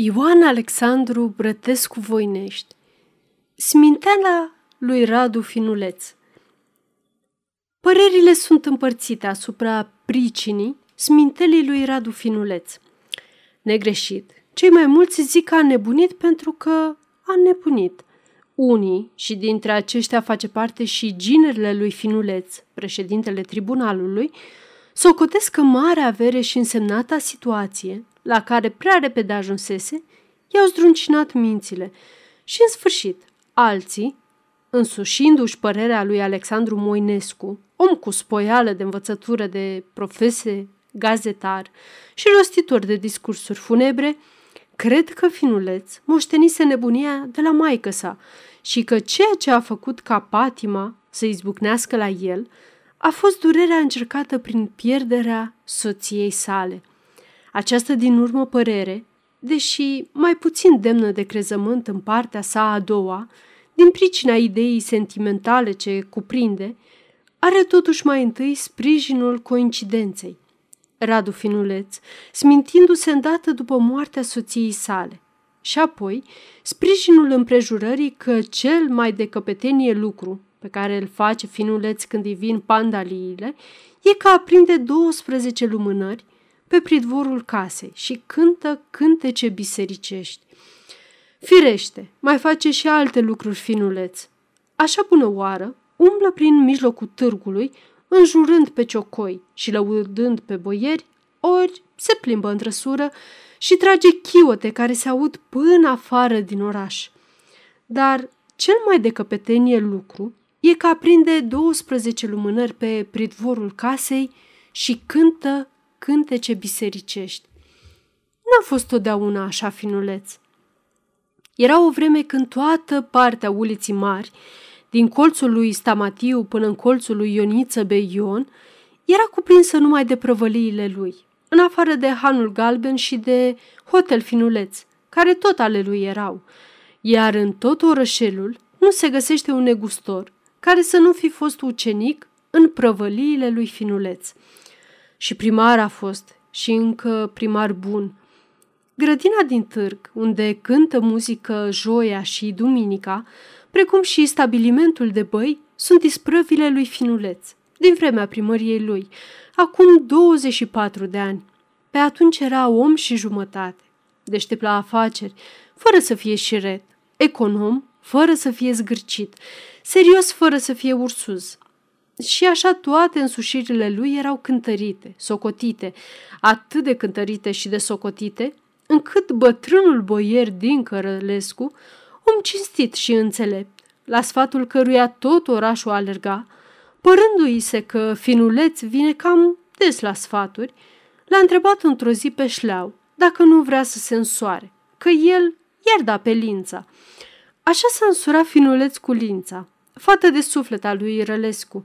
Ioan Alexandru Brătescu Voinești Sminteala lui Radu Finuleț Părerile sunt împărțite asupra pricinii smintelii lui Radu Finuleț. Negreșit, cei mai mulți zic că a nebunit pentru că a nebunit. Unii, și dintre aceștia face parte și ginerile lui Finuleț, președintele tribunalului, socotesc că mare avere și însemnata situație la care prea repede ajunsese, i-au zdruncinat mințile și, în sfârșit, alții, însușindu-și părerea lui Alexandru Moinescu, om cu spoială de învățătură de profese, gazetar și rostitor de discursuri funebre, cred că finuleț moștenise nebunia de la maică sa și că ceea ce a făcut ca patima să izbucnească la el a fost durerea încercată prin pierderea soției sale. Această din urmă părere, deși mai puțin demnă de crezământ în partea sa a doua, din pricina ideii sentimentale ce cuprinde, are totuși mai întâi sprijinul coincidenței. Radu Finuleț, smintindu-se îndată după moartea soției sale, și apoi sprijinul împrejurării că cel mai de căpetenie lucru pe care îl face Finuleț când îi vin pandaliile e că aprinde 12 lumânări pe pridvorul casei și cântă cântece bisericești. Firește, mai face și alte lucruri finuleț. Așa bună oară, umblă prin mijlocul târgului, înjurând pe ciocoi și lăudând pe boieri, ori se plimbă în trăsură și trage chiote care se aud până afară din oraș. Dar cel mai de căpetenie lucru e că aprinde 12 lumânări pe pridvorul casei și cântă cântece bisericești. N-a fost totdeauna așa finuleț. Era o vreme când toată partea uliții mari, din colțul lui Stamatiu până în colțul lui Ioniță Beion, era cuprinsă numai de prăvăliile lui, în afară de Hanul Galben și de Hotel Finuleț, care tot ale lui erau, iar în tot orășelul nu se găsește un negustor care să nu fi fost ucenic în prăvăliile lui Finuleț și primar a fost și încă primar bun. Grădina din târg, unde cântă muzică joia și duminica, precum și stabilimentul de băi, sunt isprăvile lui Finuleț, din vremea primăriei lui, acum 24 de ani. Pe atunci era om și jumătate, deștept la afaceri, fără să fie șiret, econom, fără să fie zgârcit, serios fără să fie ursuz, și așa toate însușirile lui erau cântărite, socotite, atât de cântărite și de socotite, încât bătrânul boier din Cărălescu, om cinstit și înțelept, la sfatul căruia tot orașul alerga, părându-i se că finuleț vine cam des la sfaturi, l-a întrebat într-o zi pe șleau dacă nu vrea să se însoare, că el iar da pe lința. Așa s-a însurat finuleț cu lința, fată de suflet al lui Rălescu,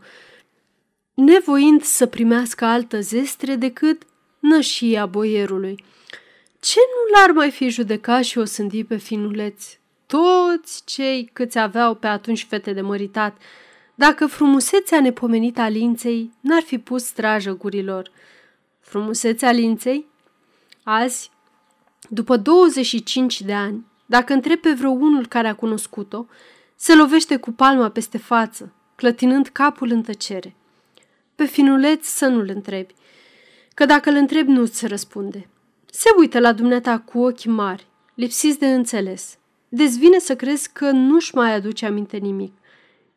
nevoind să primească altă zestre decât nășia boierului. Ce nu l-ar mai fi judecat și o sândi pe finuleț? Toți cei câți aveau pe atunci fete de măritat, dacă frumusețea nepomenită a linței n-ar fi pus strajă gurilor. Frumusețea linței? Azi, după 25 de ani, dacă întreb pe vreo unul care a cunoscut-o, se lovește cu palma peste față, clătinând capul în tăcere. Pe finuleț să nu-l întrebi, că dacă îl întrebi nu-ți răspunde. Se uită la dumneata cu ochi mari, lipsiți de înțeles. Dezvine să crezi că nu-și mai aduce aminte nimic,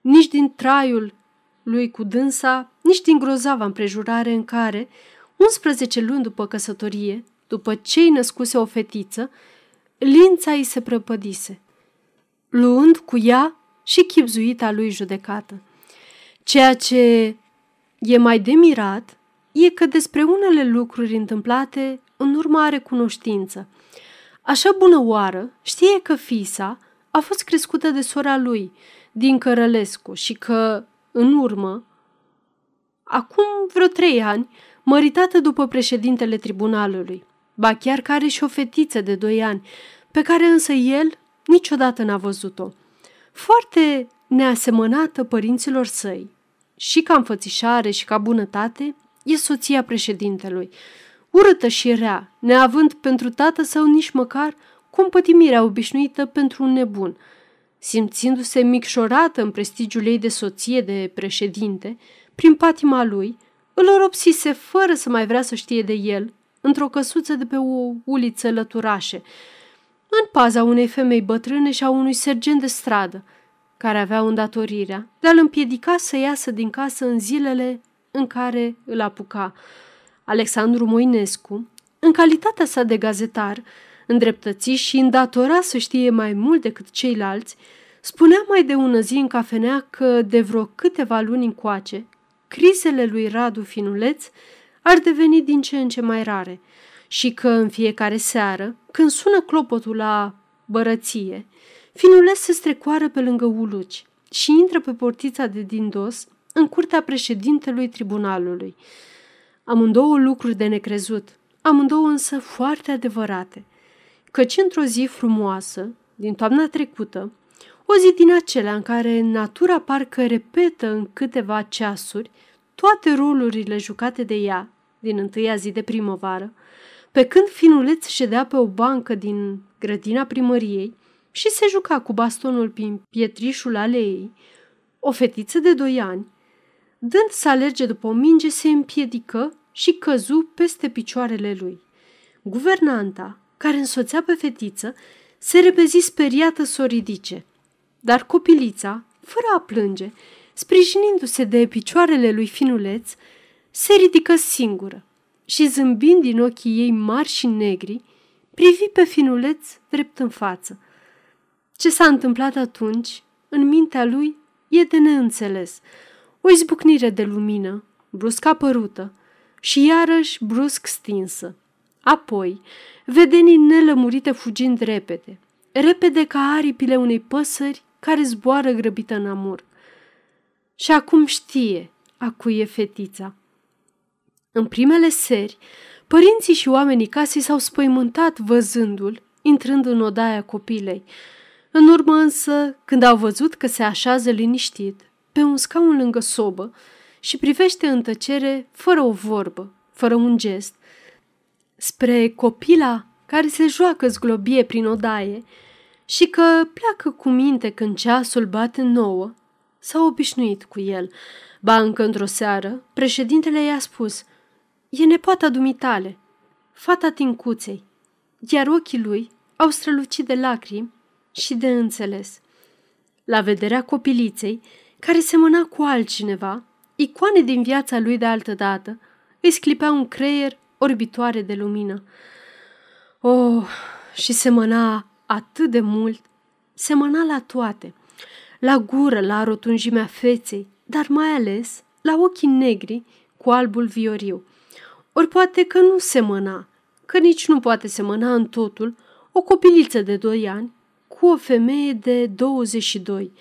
nici din traiul lui cu dânsa, nici din grozava împrejurare în care, 11 luni după căsătorie, după ce îi născuse o fetiță, lința îi se prăpădise, luând cu ea și chipzuita lui judecată. Ceea ce e mai de mirat e că despre unele lucruri întâmplate în urmă are cunoștință. Așa bună oară știe că fisa a fost crescută de sora lui, din Cărălescu, și că, în urmă, acum vreo trei ani, măritată după președintele tribunalului, ba chiar că are și o fetiță de doi ani, pe care însă el niciodată n-a văzut-o. Foarte neasemănată părinților săi, și ca înfățișare și ca bunătate, e soția președintelui, urâtă și rea, neavând pentru tată său nici măcar compătimirea obișnuită pentru un nebun. Simțindu-se micșorată în prestigiul ei de soție de președinte, prin patima lui, îl oropsise fără să mai vrea să știe de el, într-o căsuță de pe o uliță lăturașe, în paza unei femei bătrâne și a unui sergent de stradă, care avea îndatorirea de a-l împiedica să iasă din casă în zilele în care îl apuca. Alexandru Moinescu, în calitatea sa de gazetar, îndreptățit și îndatorat să știe mai mult decât ceilalți, spunea mai de ună zi în cafenea că de vreo câteva luni încoace, crizele lui Radu Finuleț ar deveni din ce în ce mai rare și că în fiecare seară, când sună clopotul la bărăție, Finuleț se strecoară pe lângă Uluci și intră pe portița de dindos în curtea președintelui tribunalului. Amândouă lucruri de necrezut, amândouă însă foarte adevărate, căci într-o zi frumoasă, din toamna trecută, o zi din acelea în care natura parcă repetă în câteva ceasuri toate rolurile jucate de ea din întâia zi de primăvară, pe când finuleț ședea pe o bancă din grădina primăriei și se juca cu bastonul prin pietrișul aleei, o fetiță de doi ani, dând să alerge după o minge, se împiedică și căzu peste picioarele lui. Guvernanta, care însoțea pe fetiță, se repezi speriată să o ridice. Dar copilița, fără a plânge, sprijinindu-se de picioarele lui Finuleț, se ridică singură și zâmbind din ochii ei mari și negri, privi pe Finuleț drept în față. Ce s-a întâmplat atunci, în mintea lui, e de neînțeles. O izbucnire de lumină, brusc apărută și iarăși brusc stinsă. Apoi, vedenii nelămurite fugind repede, repede ca aripile unei păsări care zboară grăbită în amur. Și acum știe a cui e fetița. În primele seri, părinții și oamenii casei s-au spăimântat văzându-l, intrând în odaia copilei. În urmă însă, când au văzut că se așează liniștit, pe un scaun lângă sobă și privește în tăcere, fără o vorbă, fără un gest, spre copila care se joacă zglobie prin odaie și că pleacă cu minte când ceasul bate nouă, s-a obișnuit cu el. Ba încă într-o seară, președintele i-a spus, e nepoata dumitale, fata tincuței, iar ochii lui au strălucit de lacrimi și de înțeles. La vederea copiliței, care semăna cu altcineva, icoane din viața lui de altă dată, îi sclipea un creier orbitoare de lumină. Oh, și semăna atât de mult, semăna la toate, la gură, la rotunjimea feței, dar mai ales la ochii negri cu albul vioriu. Ori poate că nu semăna, că nici nu poate semăna în totul o copiliță de doi ani cu o femeie de 22,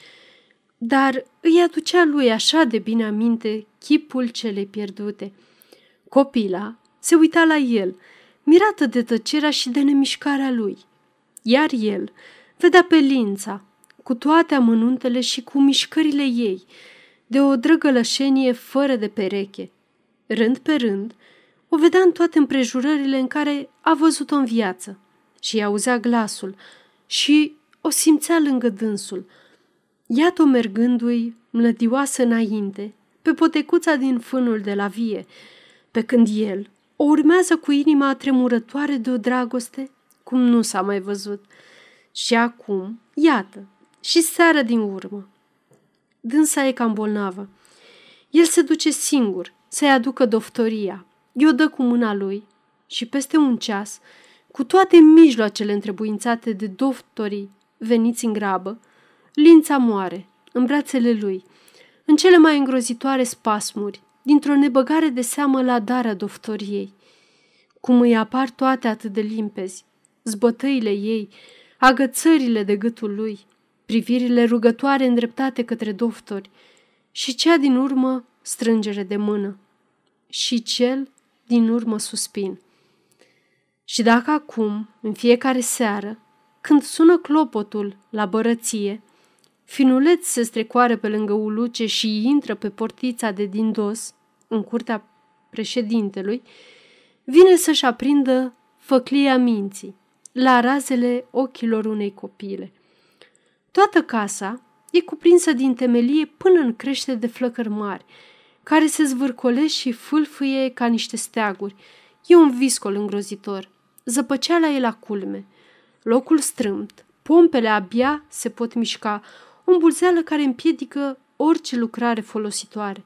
dar îi aducea lui așa de bine aminte chipul celei pierdute. Copila se uita la el, mirată de tăcerea și de nemișcarea lui, iar el vedea pe lința, cu toate amănuntele și cu mișcările ei, de o drăgălășenie fără de pereche. Rând pe rând, o vedea în toate împrejurările în care a văzut-o în viață și auzea glasul și o simțea lângă dânsul. Iată-o mergându-i mlădioasă înainte, pe potecuța din fânul de la vie, pe când el o urmează cu inima tremurătoare de o dragoste cum nu s-a mai văzut. Și acum, iată, și seara din urmă. Dânsa e cam bolnavă. El se duce singur să-i aducă doftoria. I-o dă cu mâna lui și peste un ceas, cu toate mijloacele întrebuințate de doctorii veniți în grabă, Lința moare, în brațele lui, în cele mai îngrozitoare spasmuri, dintr-o nebăgare de seamă la darea doftoriei. Cum îi apar toate atât de limpezi, zbătăile ei, agățările de gâtul lui, privirile rugătoare îndreptate către doftori și cea din urmă strângere de mână și cel din urmă suspin. Și dacă acum, în fiecare seară, când sună clopotul la bărăție, finuleț se strecoară pe lângă uluce și intră pe portița de dindos, în curtea președintelui, vine să-și aprindă făclia minții la razele ochilor unei copile. Toată casa e cuprinsă din temelie până în crește de flăcări mari, care se zvârcolesc și fâlfâie ca niște steaguri. E un viscol îngrozitor. Zăpăceala e la culme. Locul strâmt, pompele abia se pot mișca, o îmbulzeală care împiedică orice lucrare folositoare.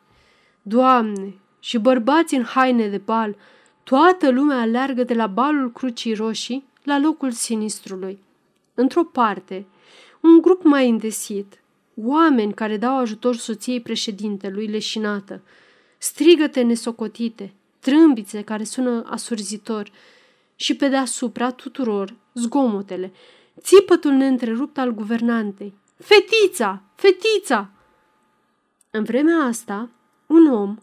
Doamne, și bărbați în haine de bal, toată lumea aleargă de la balul Crucii Roșii la locul sinistrului. Într-o parte, un grup mai îndesit, oameni care dau ajutor soției președintelui leșinată, strigăte nesocotite, trâmbițe care sună asurzitor și pe deasupra tuturor zgomotele, țipătul neîntrerupt al guvernantei. Fetița! Fetița! În vremea asta, un om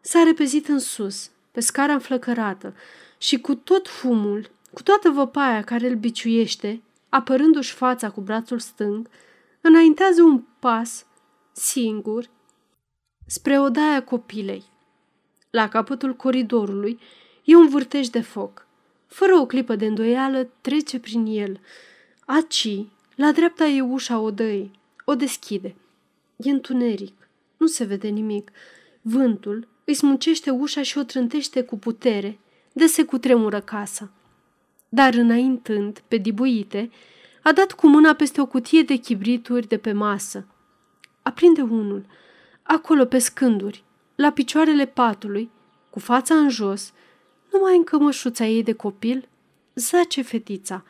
s-a repezit în sus, pe scara înflăcărată, și cu tot fumul, cu toată văpaia care îl biciuiește, apărându-și fața cu brațul stâng, înaintează un pas, singur, spre odaia copilei. La capătul coridorului e un vârtej de foc. Fără o clipă de îndoială, trece prin el. Aci, la dreapta e ușa odăii. O deschide. E întuneric. Nu se vede nimic. Vântul îi smucește ușa și o trântește cu putere, de se cutremură casa. Dar înaintând, pe dibuite, a dat cu mâna peste o cutie de chibrituri de pe masă. Aprinde unul, acolo pe scânduri, la picioarele patului, cu fața în jos, numai în cămășuța ei de copil, zace fetița.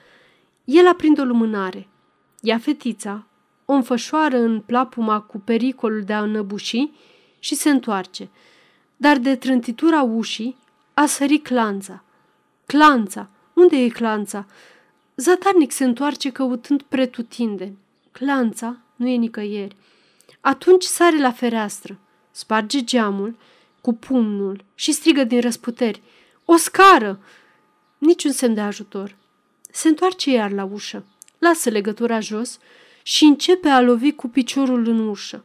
El aprinde o lumânare. Ia fetița, o înfășoară în plapuma cu pericolul de a înăbuși și se întoarce. Dar de trântitura ușii a sărit clanța. Clanța! Unde e clanța? Zatarnic se întoarce căutând pretutinde. Clanța nu e nicăieri. Atunci sare la fereastră, sparge geamul cu pumnul și strigă din răsputeri. O scară! Niciun semn de ajutor. Se întoarce iar la ușă, lasă legătura jos și începe a lovi cu piciorul în ușă.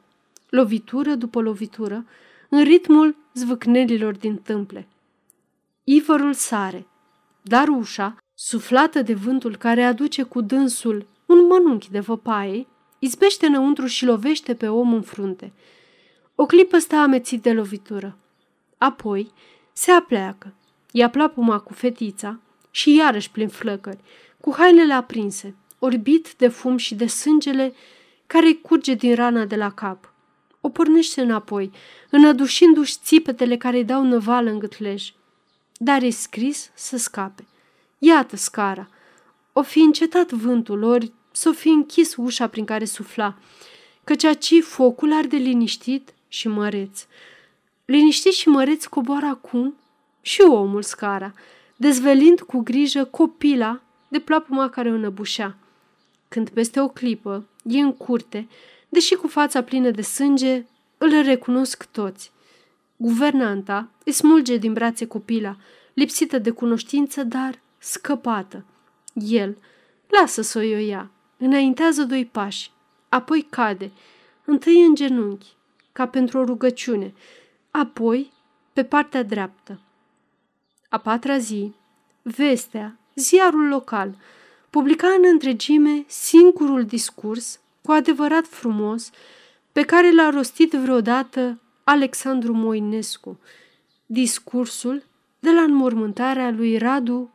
Lovitură după lovitură, în ritmul zvâcnelilor din tâmple. Ivărul sare, dar ușa, suflată de vântul care aduce cu dânsul un mănunchi de văpaie, izbește înăuntru și lovește pe om în frunte. O clipă stă amețit de lovitură. Apoi se apleacă, ia plapuma cu fetița și iarăși plin flăcări, cu hainele aprinse, orbit de fum și de sângele care curge din rana de la cap. O pornește înapoi, înădușindu-și țipetele care îi dau năvală în gâtlej. Dar e scris să scape. Iată scara. O fi încetat vântul, ori să fi închis ușa prin care sufla, căci aci focul arde liniștit și măreț. Liniștit și măreț coboară acum și omul scara, dezvelind cu grijă copila de plapuma care o năbușea. Când peste o clipă e în curte, deși cu fața plină de sânge, îl recunosc toți. Guvernanta îi smulge din brațe copila, lipsită de cunoștință, dar scăpată. El lasă să o ia, înaintează doi pași, apoi cade, întâi în genunchi, ca pentru o rugăciune, apoi pe partea dreaptă. A patra zi, vestea, ziarul local, publica în întregime singurul discurs cu adevărat frumos pe care l-a rostit vreodată Alexandru Moinescu, discursul de la înmormântarea lui Radu